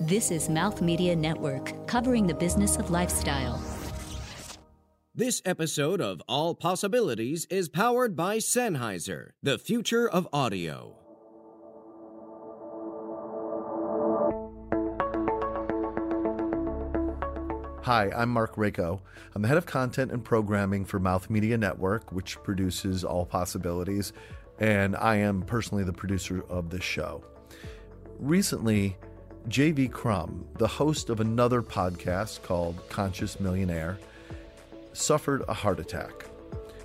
This is Mouth Media Network, covering the business of lifestyle. This episode of All Possibilities is powered by Sennheiser, the future of audio. Hi, I'm Mark Rako. I'm the head of content and programming for Mouth Media Network, which produces All Possibilities, and I am personally the producer of this show. Recently, JV Crum, the host of another podcast called Conscious Millionaire, suffered a heart attack.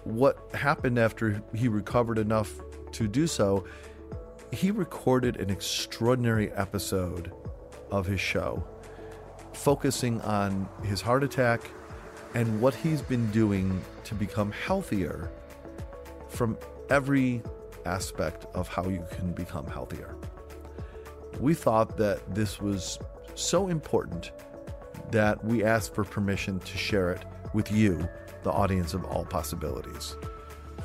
What happened after he recovered enough to do so, he recorded an extraordinary episode of his show, focusing on his heart attack and what he's been doing to become healthier from every aspect of how you can become healthier we thought that this was so important that we asked for permission to share it with you, the audience of all possibilities.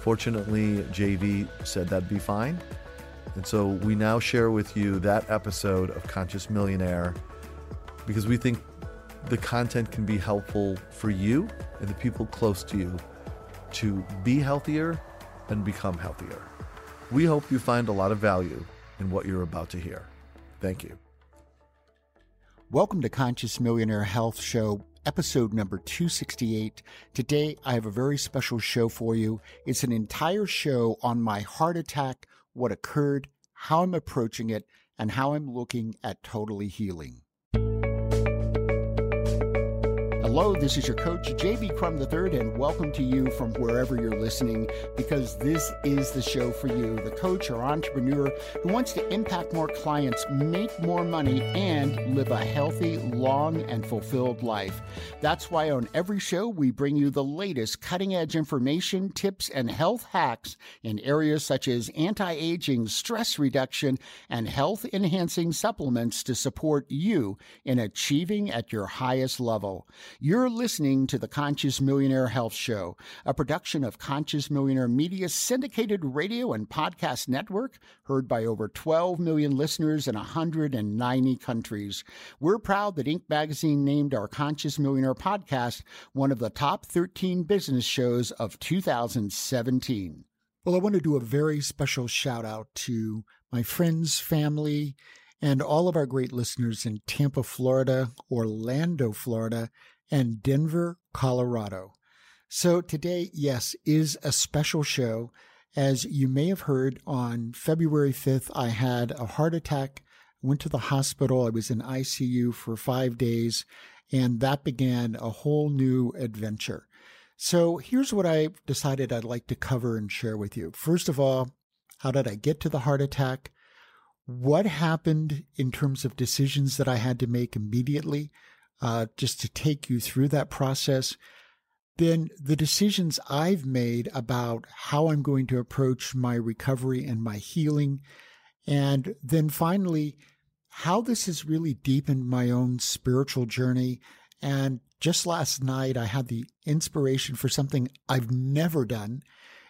Fortunately, JV said that'd be fine. And so we now share with you that episode of Conscious Millionaire because we think the content can be helpful for you and the people close to you to be healthier and become healthier. We hope you find a lot of value in what you're about to hear. Thank you. Welcome to Conscious Millionaire Health Show, episode number 268. Today, I have a very special show for you. It's an entire show on my heart attack, what occurred, how I'm approaching it, and how I'm looking at totally healing. Hello, this is your coach, JV Crum III, and welcome to you from wherever you're listening because this is the show for you, the coach or entrepreneur who wants to impact more clients, make more money, and live a healthy, long, and fulfilled life. That's why on every show, we bring you the latest cutting edge information, tips, and health hacks in areas such as anti aging, stress reduction, and health enhancing supplements to support you in achieving at your highest level. You're listening to the Conscious Millionaire Health Show, a production of Conscious Millionaire Media syndicated radio and podcast network, heard by over 12 million listeners in 190 countries. We're proud that Inc. magazine named our Conscious Millionaire podcast one of the top 13 business shows of 2017. Well, I want to do a very special shout out to my friends, family, and all of our great listeners in Tampa, Florida, Orlando, Florida, and Denver, Colorado. So today, yes, is a special show. As you may have heard on February 5th, I had a heart attack, went to the hospital. I was in ICU for five days, and that began a whole new adventure. So here's what I decided I'd like to cover and share with you. First of all, how did I get to the heart attack? What happened in terms of decisions that I had to make immediately? Uh, just to take you through that process. Then the decisions I've made about how I'm going to approach my recovery and my healing. And then finally, how this has really deepened my own spiritual journey. And just last night, I had the inspiration for something I've never done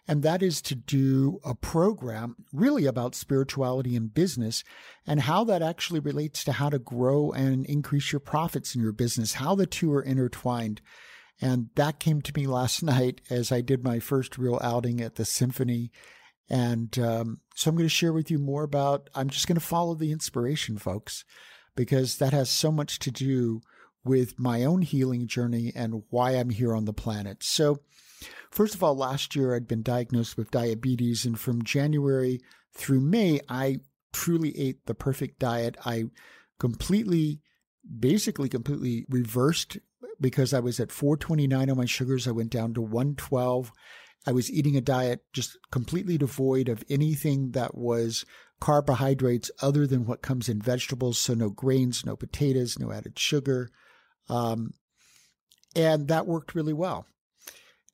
and that is to do a program really about spirituality and business and how that actually relates to how to grow and increase your profits in your business, how the two are intertwined. And that came to me last night as I did my first real outing at the symphony. And um, so I'm going to share with you more about, I'm just going to follow the inspiration, folks, because that has so much to do with my own healing journey and why I'm here on the planet. So First of all, last year I'd been diagnosed with diabetes, and from January through May, I truly ate the perfect diet. I completely, basically, completely reversed because I was at 429 on my sugars. I went down to 112. I was eating a diet just completely devoid of anything that was carbohydrates other than what comes in vegetables. So no grains, no potatoes, no added sugar. Um, and that worked really well.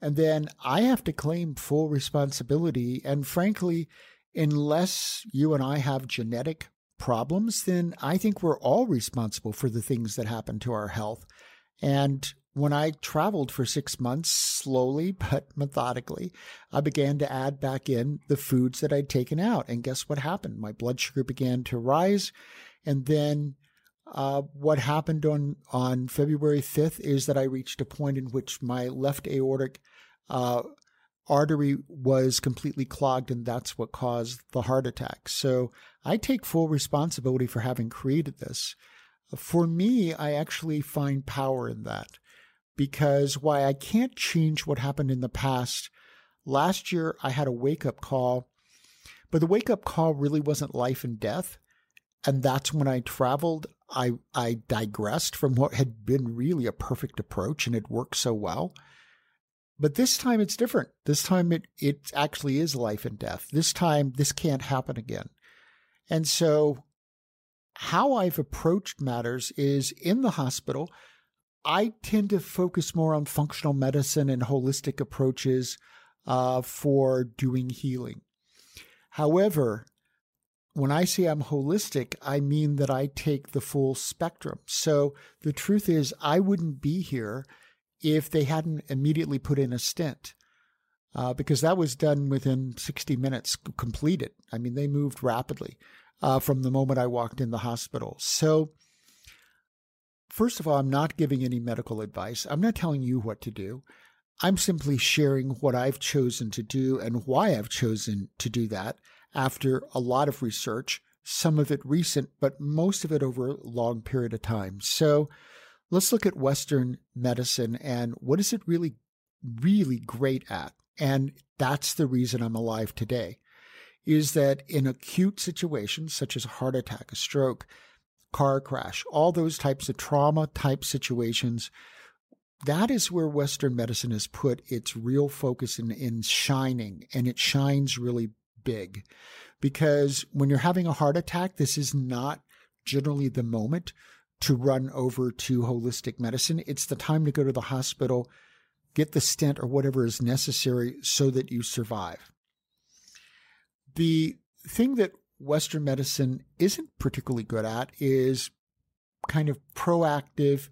And then I have to claim full responsibility. And frankly, unless you and I have genetic problems, then I think we're all responsible for the things that happen to our health. And when I traveled for six months, slowly but methodically, I began to add back in the foods that I'd taken out. And guess what happened? My blood sugar began to rise. And then Uh, what happened on, on February 5th is that I reached a point in which my left aortic uh, artery was completely clogged, and that's what caused the heart attack. So I take full responsibility for having created this. For me, I actually find power in that because why I can't change what happened in the past. Last year, I had a wake up call, but the wake up call really wasn't life and death. And that's when I traveled. I, I digressed from what had been really a perfect approach and it worked so well. But this time it's different. This time it, it actually is life and death. This time this can't happen again. And so how I've approached matters is in the hospital, I tend to focus more on functional medicine and holistic approaches uh, for doing healing. However, when I say I'm holistic, I mean that I take the full spectrum. So the truth is, I wouldn't be here if they hadn't immediately put in a stent. Uh, because that was done within 60 minutes completed. I mean, they moved rapidly uh, from the moment I walked in the hospital. So, first of all, I'm not giving any medical advice. I'm not telling you what to do. I'm simply sharing what I've chosen to do and why I've chosen to do that after a lot of research, some of it recent, but most of it over a long period of time. So, let's look at Western medicine and what is it really, really great at? And that's the reason I'm alive today is that in acute situations such as a heart attack, a stroke, car crash, all those types of trauma type situations, that is where Western medicine has put its real focus in, in shining, and it shines really big. Because when you're having a heart attack, this is not generally the moment to run over to holistic medicine. It's the time to go to the hospital, get the stent or whatever is necessary so that you survive. The thing that Western medicine isn't particularly good at is kind of proactive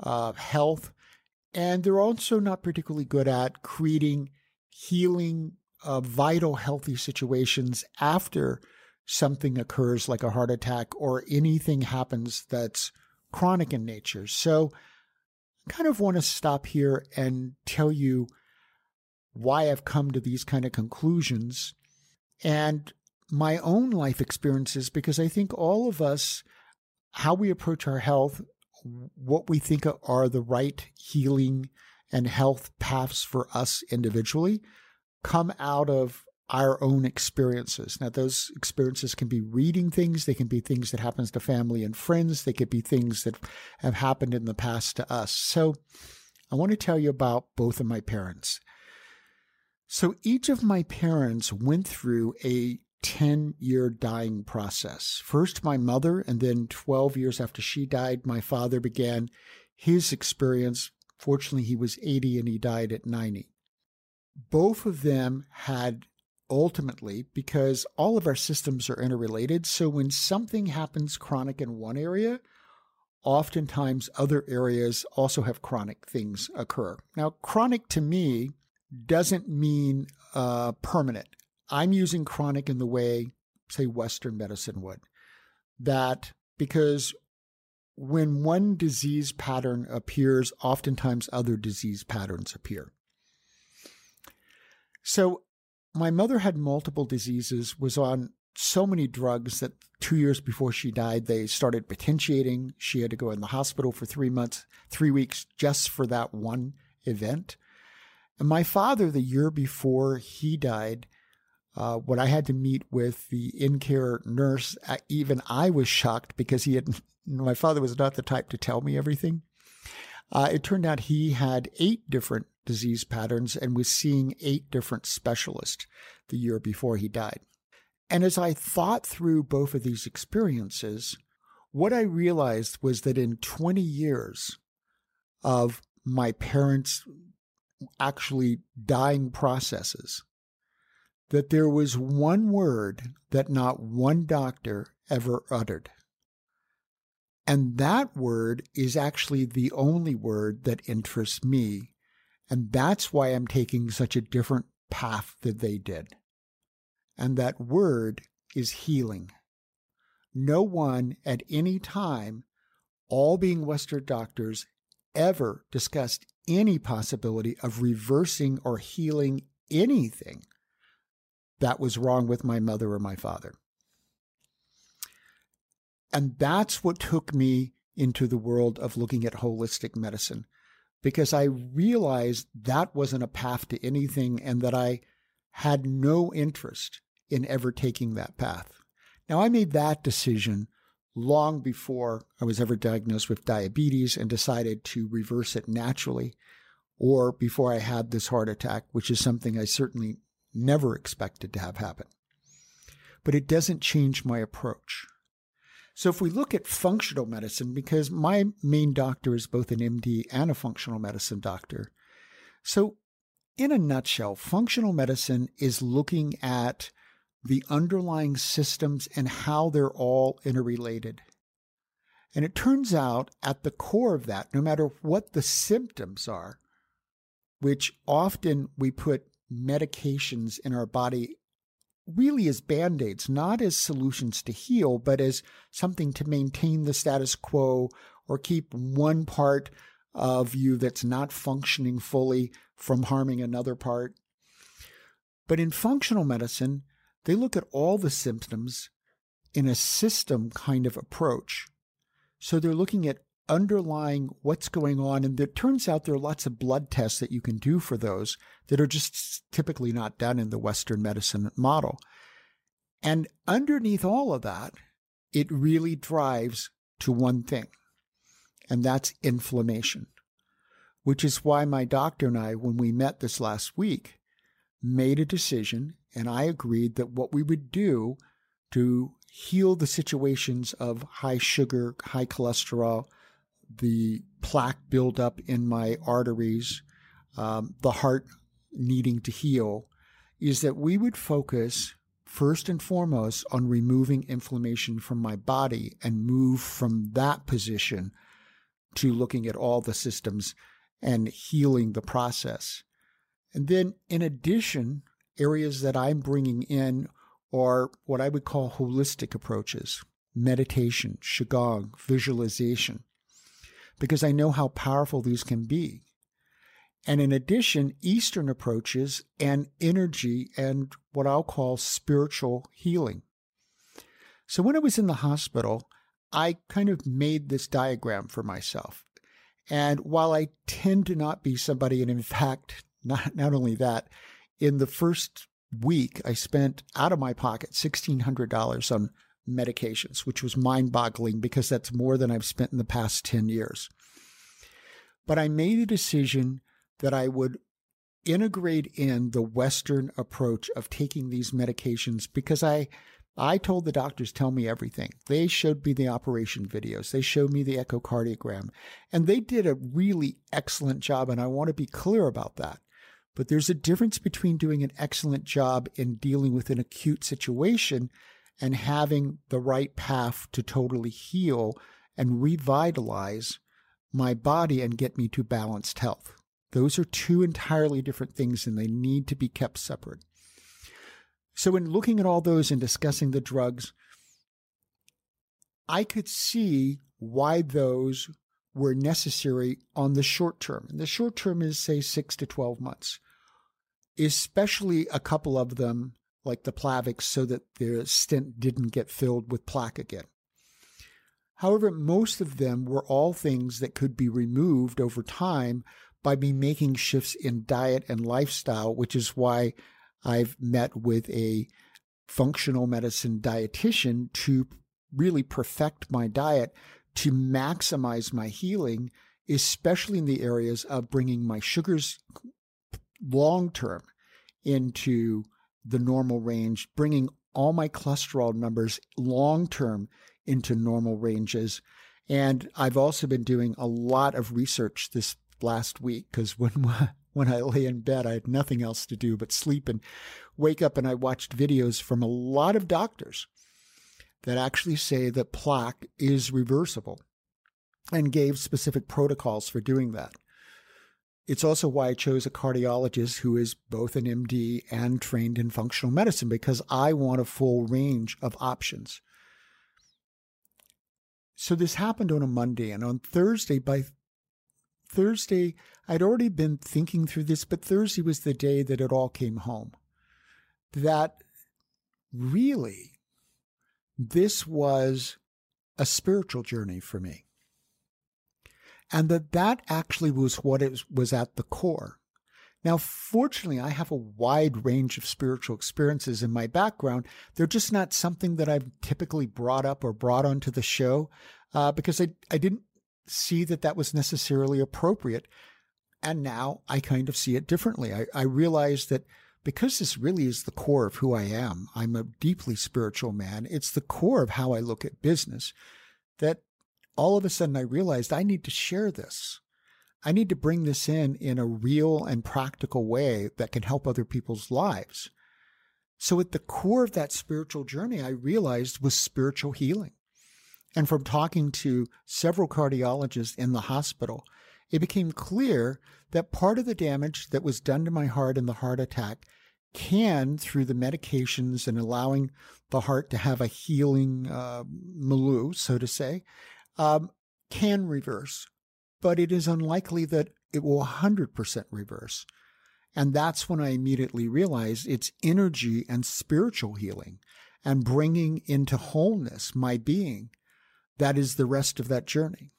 uh, health. And they're also not particularly good at creating healing, uh, vital, healthy situations after something occurs like a heart attack or anything happens that's chronic in nature. So I kind of want to stop here and tell you why I've come to these kind of conclusions and my own life experiences because I think all of us, how we approach our health, what we think are the right healing and health paths for us individually, come out of our own experiences. Now, those experiences can be reading things, they can be things that happens to family and friends, they could be things that have happened in the past to us. So, I want to tell you about both of my parents. So, each of my parents went through a 10 year dying process. First, my mother, and then 12 years after she died, my father began his experience. Fortunately, he was 80 and he died at 90. Both of them had ultimately because all of our systems are interrelated. So when something happens chronic in one area, oftentimes other areas also have chronic things occur. Now, chronic to me doesn't mean uh, permanent. I'm using chronic in the way, say, Western medicine would. That because when one disease pattern appears, oftentimes other disease patterns appear. So my mother had multiple diseases, was on so many drugs that two years before she died, they started potentiating. She had to go in the hospital for three months, three weeks just for that one event. And my father, the year before he died, uh, when I had to meet with the in care nurse, even I was shocked because he had, my father was not the type to tell me everything. Uh, it turned out he had eight different disease patterns and was seeing eight different specialists the year before he died. And as I thought through both of these experiences, what I realized was that in 20 years of my parents' actually dying processes, that there was one word that not one doctor ever uttered. And that word is actually the only word that interests me and that's why I'm taking such a different path than they did. And that word is healing. No one at any time all being Western doctors, ever discussed any possibility of reversing or healing anything that was wrong with my mother or my father. And that's what took me into the world of looking at holistic medicine because I realized that wasn't a path to anything and that I had no interest in ever taking that path. Now, I made that decision long before I was ever diagnosed with diabetes and decided to reverse it naturally, or before I had this heart attack, which is something I certainly never expected to have happen. But it doesn't change my approach. So if we look at functional medicine, because my main doctor is both an MD and a functional medicine doctor. So in a nutshell, functional medicine is looking at the underlying systems and how they're all interrelated. And it turns out at the core of that, no matter what the symptoms are, which often we put medications in our body really as band aids, not as solutions to heal, but as something to maintain the status quo or keep one part of you that's not functioning fully from harming another part. But in functional medicine, they look at all the symptoms in a system kind of approach. So they're looking at underlying what's going on. And it turns out there are lots of blood tests that you can do for those that are just typically not done in the Western medicine model. And underneath all of that, it really drives to one thing, and that's inflammation, which is why my doctor and I, when we met this last week, made a decision and I agreed that what we would do to heal the situations of high sugar, high cholesterol, the plaque buildup in my arteries, um, the heart needing to heal, is that we would focus first and foremost on removing inflammation from my body and move from that position to looking at all the systems and healing the process. And then, in addition, areas that I'm bringing in are what I would call holistic approaches meditation, Qigong, visualization, because I know how powerful these can be. And in addition, Eastern approaches and energy and what I'll call spiritual healing. So when I was in the hospital, I kind of made this diagram for myself. And while I tend to not be somebody, and in fact, not, not only that, in the first week, I spent out of my pocket $1,600 on medications, which was mind boggling because that's more than I've spent in the past 10 years. But I made a decision that I would integrate in the Western approach of taking these medications because I I told the doctors, tell me everything. They showed me the operation videos. They showed me the echocardiogram. And they did a really excellent job. And I want to be clear about that. But there's a difference between doing an excellent job in dealing with an acute situation and having the right path to totally heal and revitalize my body and get me to balanced health. Those are two entirely different things and they need to be kept separate. So, in looking at all those and discussing the drugs, I could see why those were necessary on the short term. And the short term is, say, six to 12 months, especially a couple of them, like the Plavix, so that the stent didn't get filled with plaque again. However, most of them were all things that could be removed over time by me making shifts in diet and lifestyle, which is why I've met with a functional medicine dietitian to really perfect my diet to maximize my healing, especially in the areas of bringing my sugars long term into the normal range, bringing all my cholesterol numbers long term into normal ranges. And I've also been doing a lot of research this last week because when when I lay in bed, I had nothing else to do but sleep and wake up, and I watched videos from a lot of doctors that actually say that plaque is reversible and gave specific protocols for doing that. It's also why I chose a cardiologist who is both an MD and trained in functional medicine because I want a full range of options. So this happened on a Monday, and on Thursday, by Thursday, I'd already been thinking through this, but Thursday was the day that it all came home. That really, this was a spiritual journey for me. And that that actually was what it was at the core. Now, fortunately, I have a wide range of spiritual experiences in my background. They're just not something that I've typically brought up or brought onto the show uh, because I, I didn't see that that was necessarily appropriate. And now I kind of see it differently. I, I realize that because this really is the core of who I am, I'm a deeply spiritual man. It's the core of how I look at business that all of a sudden I realized I need to share this. I need to bring this in in a real and practical way that can help other people's lives. So at the core of that spiritual journey, I realized was spiritual healing. And from talking to several cardiologists in the hospital, it became clear that part of the damage that was done to my heart in the heart attack can, through the medications and allowing the heart to have a healing uh, milieu, so to say, um, can reverse. But it is unlikely that it will 100% reverse. And that's when I immediately realized it's energy and spiritual healing and bringing into wholeness my being. That is the rest of that journey.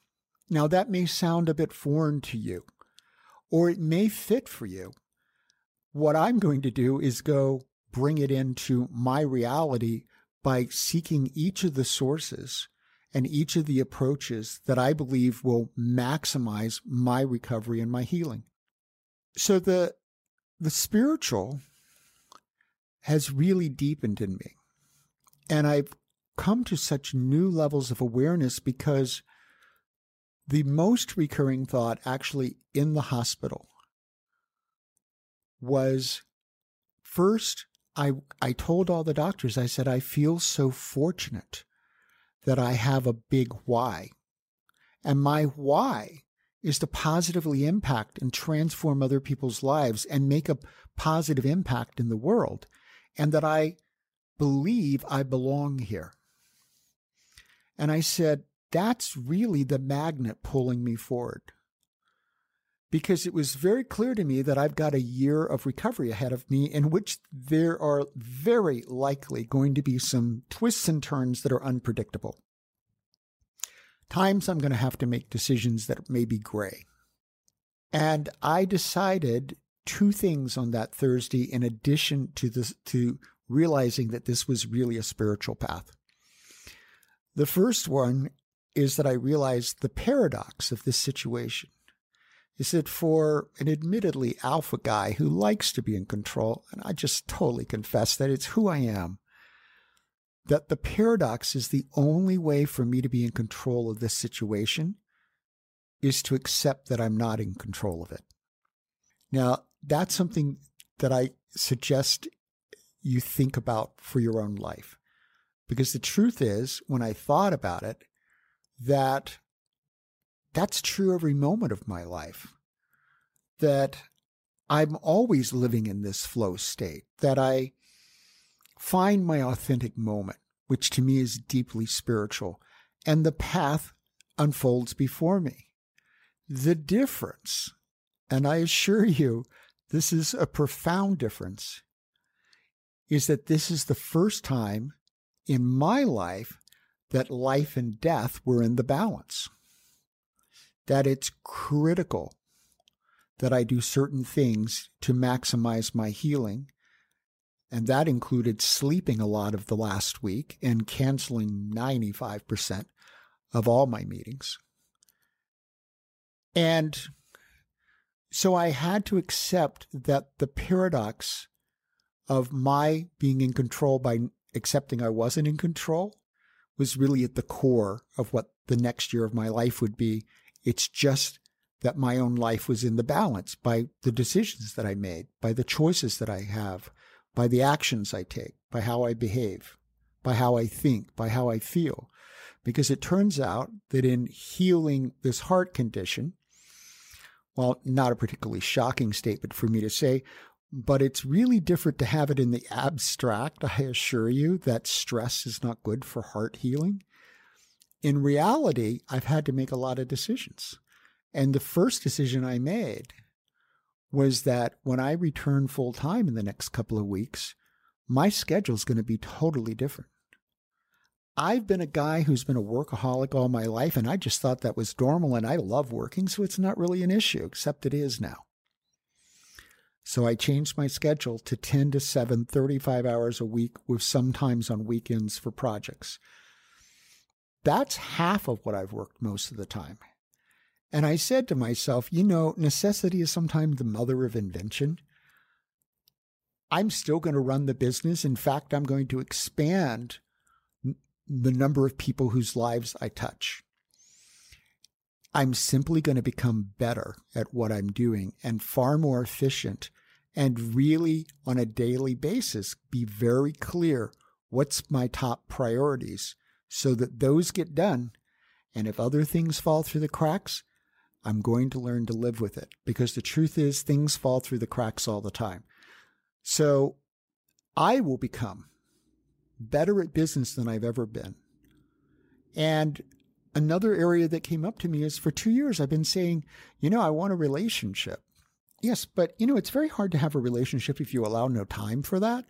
Now, that may sound a bit foreign to you, or it may fit for you. What I'm going to do is go bring it into my reality by seeking each of the sources and each of the approaches that I believe will maximize my recovery and my healing. So the the spiritual has really deepened in me. And I've come to such new levels of awareness because the most recurring thought actually in the hospital was first I I told all the doctors I said I feel so fortunate that I have a big why. And my why is to positively impact and transform other people's lives and make a positive impact in the world. And that I believe I belong here. And I said, that's really the magnet pulling me forward. Because it was very clear to me that I've got a year of recovery ahead of me in which there are very likely going to be some twists and turns that are unpredictable. Times I'm going to have to make decisions that may be gray. And I decided two things on that Thursday in addition to this to realizing that this was really a spiritual path. The first one is that I realized the paradox of this situation is that for an admittedly alpha guy who likes to be in control, and I just totally confess that it's who I am, that the paradox is the only way for me to be in control of this situation is to accept that I'm not in control of it. Now, that's something that I suggest you think about for your own life. Because the truth is, when I thought about it, that that's true every moment of my life. That I'm always living in this flow state, that I find my authentic moment, which to me is deeply spiritual, and the path unfolds before me. The difference, and I assure you, this is a profound difference, is that this is the first time in my life that life and death were in the balance. That it's critical that I do certain things to maximize my healing. And that included sleeping a lot of the last week and canceling 95% of all my meetings. And so I had to accept that the paradox of my being in control by accepting I wasn't in control was really at the core of what the next year of my life would be. It's just that my own life was in the balance by the decisions that I made, by the choices that I have, by the actions I take, by how I behave, by how I think, by how I feel. Because it turns out that in healing this heart condition, well, not a particularly shocking statement for me to say, but it's really different to have it in the abstract. I assure you that stress is not good for heart healing. In reality, I've had to make a lot of decisions. And the first decision I made was that when I return full time in the next couple of weeks, my schedule is going to be totally different. I've been a guy who's been a workaholic all my life, and I just thought that was normal, and I love working, so it's not really an issue, except it is now. So I changed my schedule to 10 to 7, 35 hours a week, with sometimes on weekends for projects. That's half of what I've worked most of the time. And I said to myself, you know, necessity is sometimes the mother of invention. I'm still going to run the business. In fact, I'm going to expand the number of people whose lives I touch. I'm simply going to become better at what I'm doing and far more efficient and really on a daily basis be very clear what's my top priorities so that those get done. And if other things fall through the cracks, I'm going to learn to live with it because the truth is things fall through the cracks all the time. So I will become better at business than I've ever been. And another area that came up to me is for two years, I've been saying, you know, I want a relationship. Yes, but you know, it's very hard to have a relationship if you allow no time for that.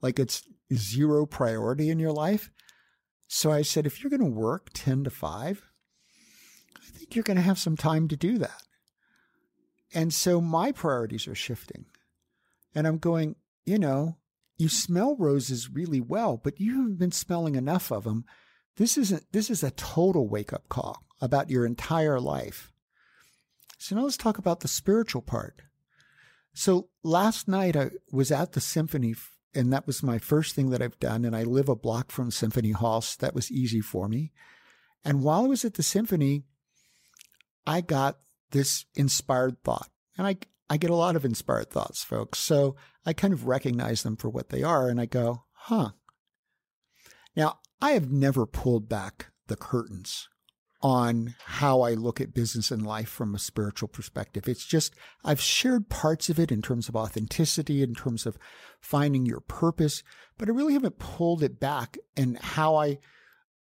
Like it's zero priority in your life. So I said, if you're going to work 10 to 5, I think you're going to have some time to do that. And so my priorities are shifting. And I'm going, you know, you smell roses really well, but you haven't been smelling enough of them. This isn't this is a total wake-up call about your entire life. So now let's talk about the spiritual part. So last night I was at the symphony and that was my first thing that I've done and I live a block from Symphony Hall, so that was easy for me. And while I was at the symphony, I got this inspired thought. And I I get a lot of inspired thoughts, folks. So I kind of recognize them for what they are and I go, huh. Now, I have never pulled back the curtains on how I look at business and life from a spiritual perspective. It's just, I've shared parts of it in terms of authenticity, in terms of finding your purpose, but I really haven't pulled it back and how I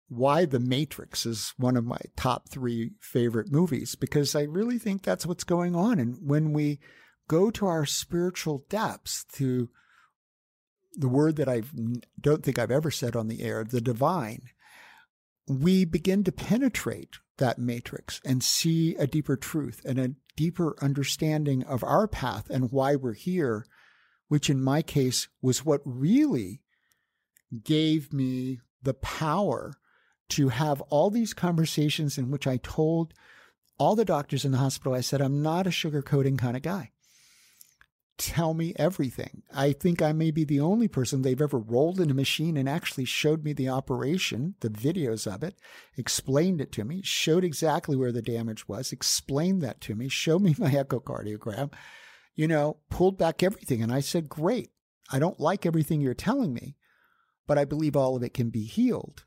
why The Matrix is one of my top three favorite movies because I really think that's what's going on. And when we go to our spiritual depths, to the word that I don't think I've ever said on the air, the divine, we begin to penetrate that matrix and see a deeper truth and a deeper understanding of our path and why we're here, which in my case was what really gave me the power to have all these conversations in which I told all the doctors in the hospital, I said, I'm not a sugarcoating kind of guy. Tell me everything. I think I may be the only person they've ever rolled in a machine and actually showed me the operation, the videos of it, explained it to me, showed exactly where the damage was, explained that to me, showed me my echocardiogram, you know, pulled back everything. And I said, Great. I don't like everything you're telling me, but I believe all of it can be healed.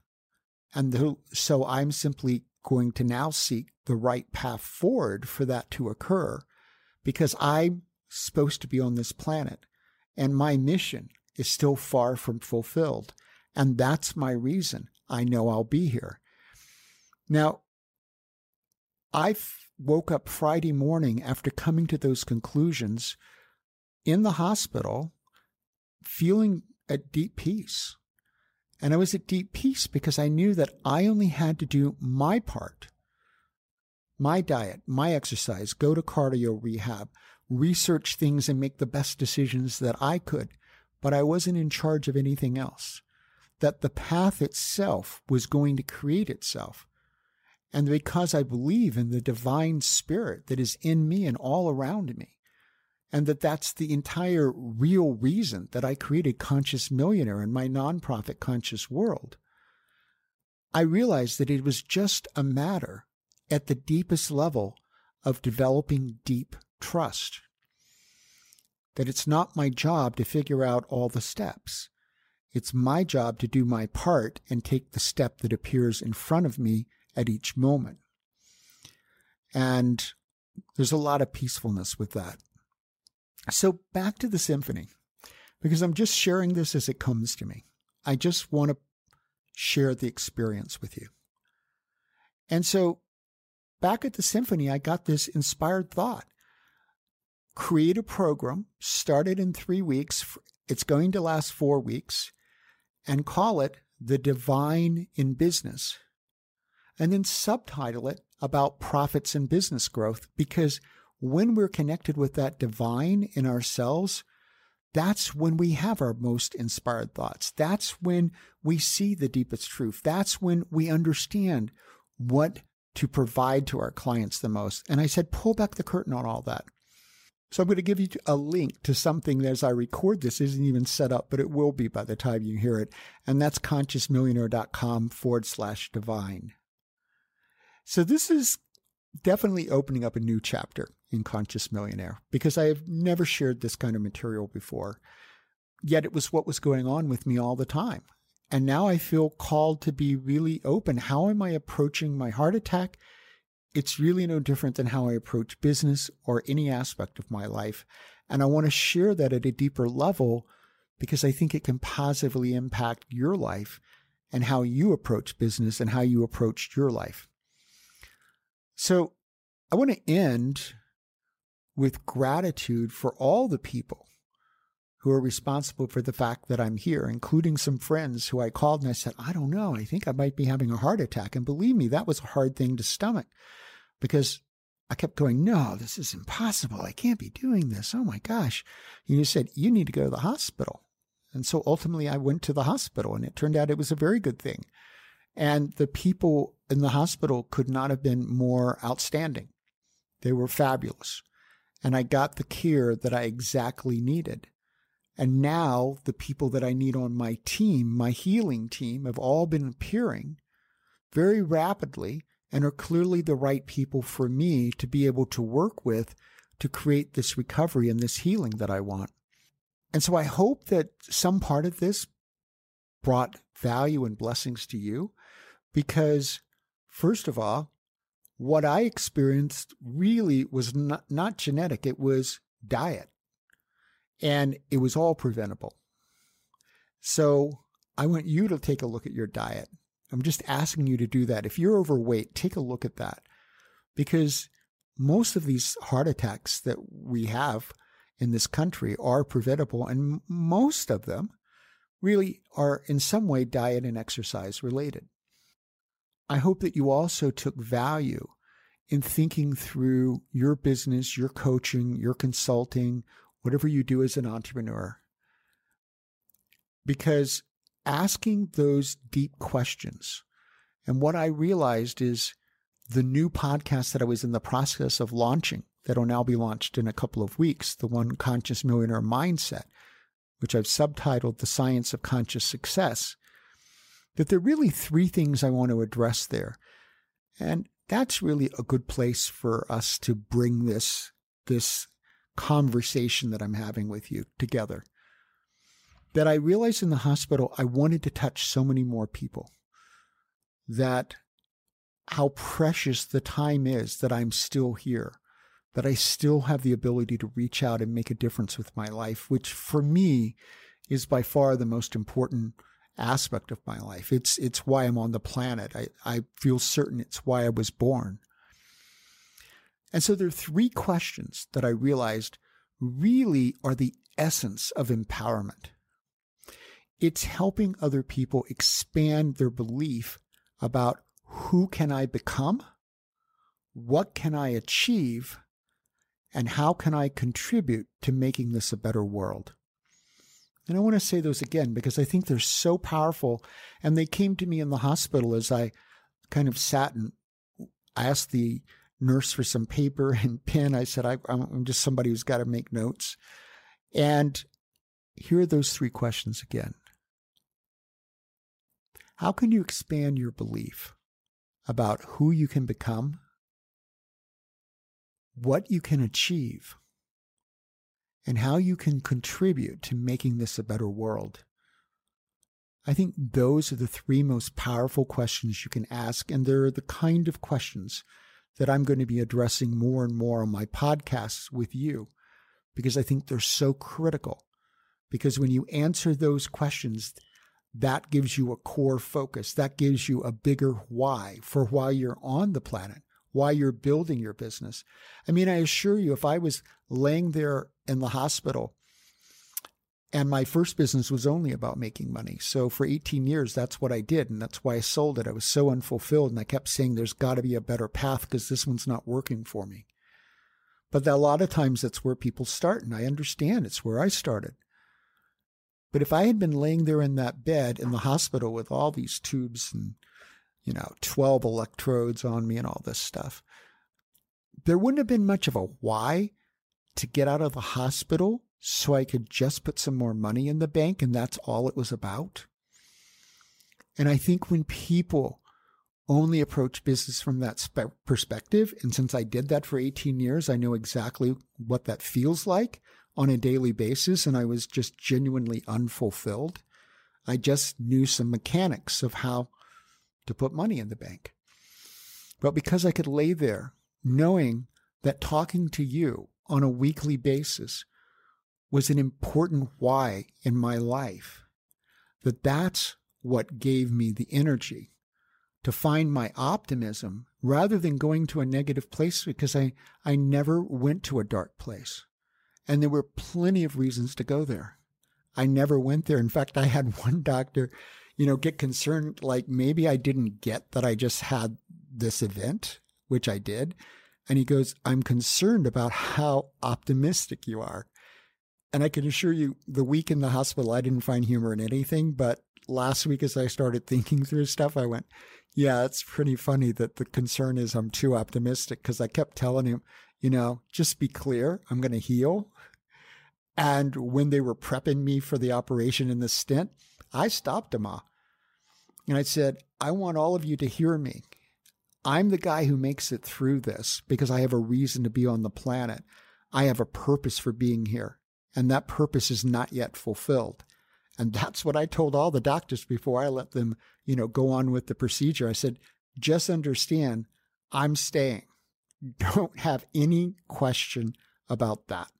And the, so I'm simply going to now seek the right path forward for that to occur because I'm supposed to be on this planet and my mission is still far from fulfilled. And that's my reason I know I'll be here. Now, I woke up Friday morning after coming to those conclusions in the hospital feeling at deep peace. And I was at deep peace because I knew that I only had to do my part my diet, my exercise, go to cardio rehab, research things and make the best decisions that I could. But I wasn't in charge of anything else. That the path itself was going to create itself. And because I believe in the divine spirit that is in me and all around me, and that that's the entire real reason that I created Conscious Millionaire and my nonprofit Conscious World. I realized that it was just a matter at the deepest level of developing deep trust. That it's not my job to figure out all the steps. It's my job to do my part and take the step that appears in front of me at each moment. And there's a lot of peacefulness with that. So back to the symphony, because I'm just sharing this as it comes to me. I just want to share the experience with you. And so back at the symphony, I got this inspired thought create a program, start it in three weeks. It's going to last four weeks, and call it The Divine in Business. And then subtitle it about profits and business growth because when we're connected with that divine in ourselves, that's when we have our most inspired thoughts. That's when we see the deepest truth. That's when we understand what to provide to our clients the most. And I said, pull back the curtain on all that. So I'm going to give you a link to something that as I record this isn't even set up, but it will be by the time you hear it. And that's consciousmillionaire.com forward slash divine. So this is definitely opening up a new chapter in Conscious Millionaire because I have never shared this kind of material before. Yet it was what was going on with me all the time. And now I feel called to be really open. How am I approaching my heart attack? It's really no different than how I approach business or any aspect of my life. And I want to share that at a deeper level because I think it can positively impact your life and how you approach business and how you approach your life. So I want to end with gratitude for all the people who are responsible for the fact that I'm here, including some friends who I called and I said, I don't know, I think I might be having a heart attack. And believe me, that was a hard thing to stomach because I kept going, no, this is impossible. I can't be doing this. Oh my gosh. And you said, you need to go to the hospital. And so ultimately I went to the hospital and it turned out it was a very good thing. And the people in the hospital could not have been more outstanding. They were fabulous. And I got the care that I exactly needed. And now the people that I need on my team, my healing team, have all been appearing very rapidly and are clearly the right people for me to be able to work with to create this recovery and this healing that I want. And so I hope that some part of this brought value and blessings to you because, first of all, what I experienced really was not, not genetic, it was diet. And it was all preventable. So I want you to take a look at your diet. I'm just asking you to do that. If you're overweight, take a look at that because most of these heart attacks that we have in this country are preventable, and most of them really are in some way diet and exercise related. I hope that you also took value in thinking through your business, your coaching, your consulting, whatever you do as an entrepreneur. Because asking those deep questions, and what I realized is the new podcast that I was in the process of launching, that'll now be launched in a couple of weeks, the one Conscious Millionaire Mindset, which I've subtitled The Science of Conscious Success that there are really three things I want to address there. And that's really a good place for us to bring this, this conversation that I'm having with you together. That I realized in the hospital, I wanted to touch so many more people. That how precious the time is that I'm still here, that I still have the ability to reach out and make a difference with my life, which for me is by far the most important aspect of my life. It's it's why I'm on the planet. I, I feel certain it's why I was born. And so there are three questions that I realized really are the essence of empowerment. It's helping other people expand their belief about who can I become, what can I achieve, and how can I contribute to making this a better world. And I want to say those again because I think they're so powerful. And they came to me in the hospital as I kind of sat and asked the nurse for some paper and pen. I said, I, am just somebody who's got to make notes. And here are those three questions again. How can you expand your belief about who you can become, what you can achieve, and how you can contribute to making this a better world. I think those are the three most powerful questions you can ask, and they're the kind of questions that I'm going to be addressing more and more on my podcasts with you because I think they're so critical. Because when you answer those questions, that gives you a core focus. That gives you a bigger why for why you're on the planet, why you're building your business. I mean, I assure you, if I was laying there in the hospital and my first business was only about making money. So for 18 years, that's what I did. And that's why I sold it. I was so unfulfilled. And I kept saying, there's got to be a better path because this one's not working for me. But a lot of times that's where people start. And I understand it's where I started. But if I had been laying there in that bed in the hospital with all these tubes and, you know, 12 electrodes on me and all this stuff, there wouldn't have been much of a why to get out of the hospital so I could just put some more money in the bank and that's all it was about. And I think when people only approach business from that spe- perspective, and since I did that for 18 years, I know exactly what that feels like on a daily basis, and I was just genuinely unfulfilled. I just knew some mechanics of how to put money in the bank. But because I could lay there knowing that talking to you on a weekly basis was an important why in my life, that that's what gave me the energy to find my optimism rather than going to a negative place because I, I never went to a dark place. And there were plenty of reasons to go there. I never went there. In fact, I had one doctor, you know, get concerned like maybe I didn't get that I just had this event, which I did. And he goes, I'm concerned about how optimistic you are. And I can assure you, the week in the hospital, I didn't find humor in anything. But last week, as I started thinking through stuff, I went, yeah, it's pretty funny that the concern is I'm too optimistic because I kept telling him, you know, just be clear, I'm going to heal. And when they were prepping me for the operation in the stent, I stopped them all. And I said, I want all of you to hear me. I'm the guy who makes it through this because I have a reason to be on the planet. I have a purpose for being here, and that purpose is not yet fulfilled. And that's what I told all the doctors before I let them, you know, go on with the procedure. I said, just understand I'm staying. Don't have any question about that.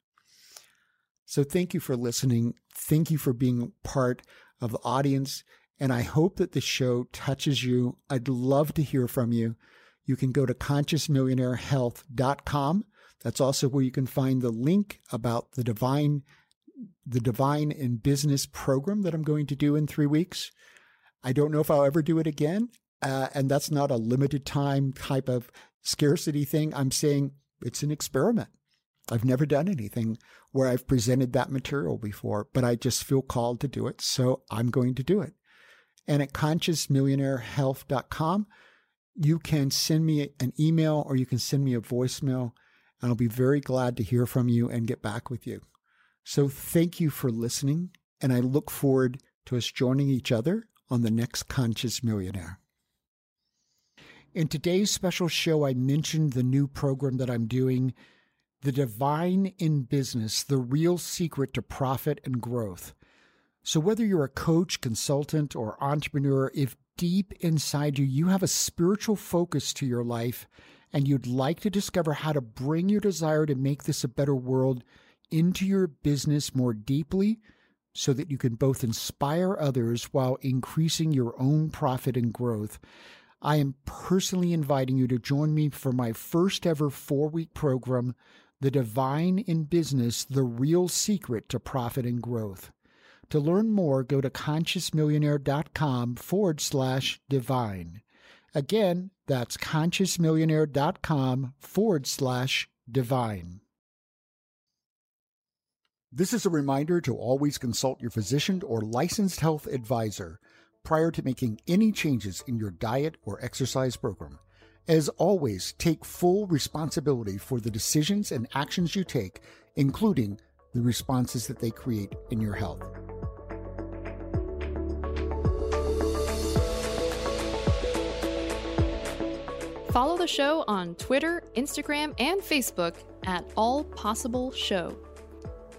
So thank you for listening. Thank you for being part of the audience. And I hope that the show touches you. I'd love to hear from you. You can go to consciousmillionairehealth.com. That's also where you can find the link about the divine, the divine in business program that I'm going to do in three weeks. I don't know if I'll ever do it again. Uh, and that's not a limited time type of scarcity thing. I'm saying it's an experiment. I've never done anything where I've presented that material before, but I just feel called to do it. So I'm going to do it. And at consciousmillionairehealth.com, you can send me an email or you can send me a voicemail, and I'll be very glad to hear from you and get back with you. So thank you for listening, and I look forward to us joining each other on the next Conscious Millionaire. In today's special show, I mentioned the new program that I'm doing the Divine in Business, the real secret to profit and growth. So, whether you're a coach, consultant, or entrepreneur, if deep inside you you have a spiritual focus to your life and you'd like to discover how to bring your desire to make this a better world into your business more deeply so that you can both inspire others while increasing your own profit and growth, I am personally inviting you to join me for my first ever four week program the Divine in Business, the real secret to profit and growth. To learn more, go to consciousmillionaire.com forward slash divine. Again, that's consciousmillionaire.com forward slash divine. This is a reminder to always consult your physician or licensed health advisor prior to making any changes in your diet or exercise program. As always, take full responsibility for the decisions and actions you take, including the responses that they create in your health. Follow the show on Twitter, Instagram, and Facebook at All Possible Show.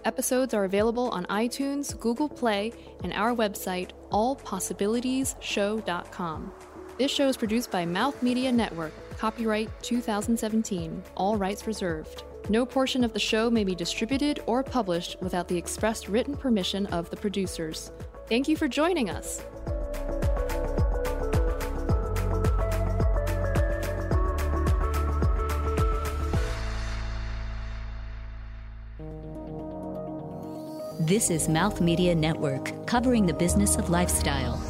Episodes are available on iTunes, Google Play, and our website, allpossibilitiesshow.com. This show is produced by Mouth Media Network, copyright 2017, all rights reserved. No portion of the show may be distributed or published without the express written permission of the producers. Thank you for joining us. This is Mouth Media Network, covering the business of lifestyle.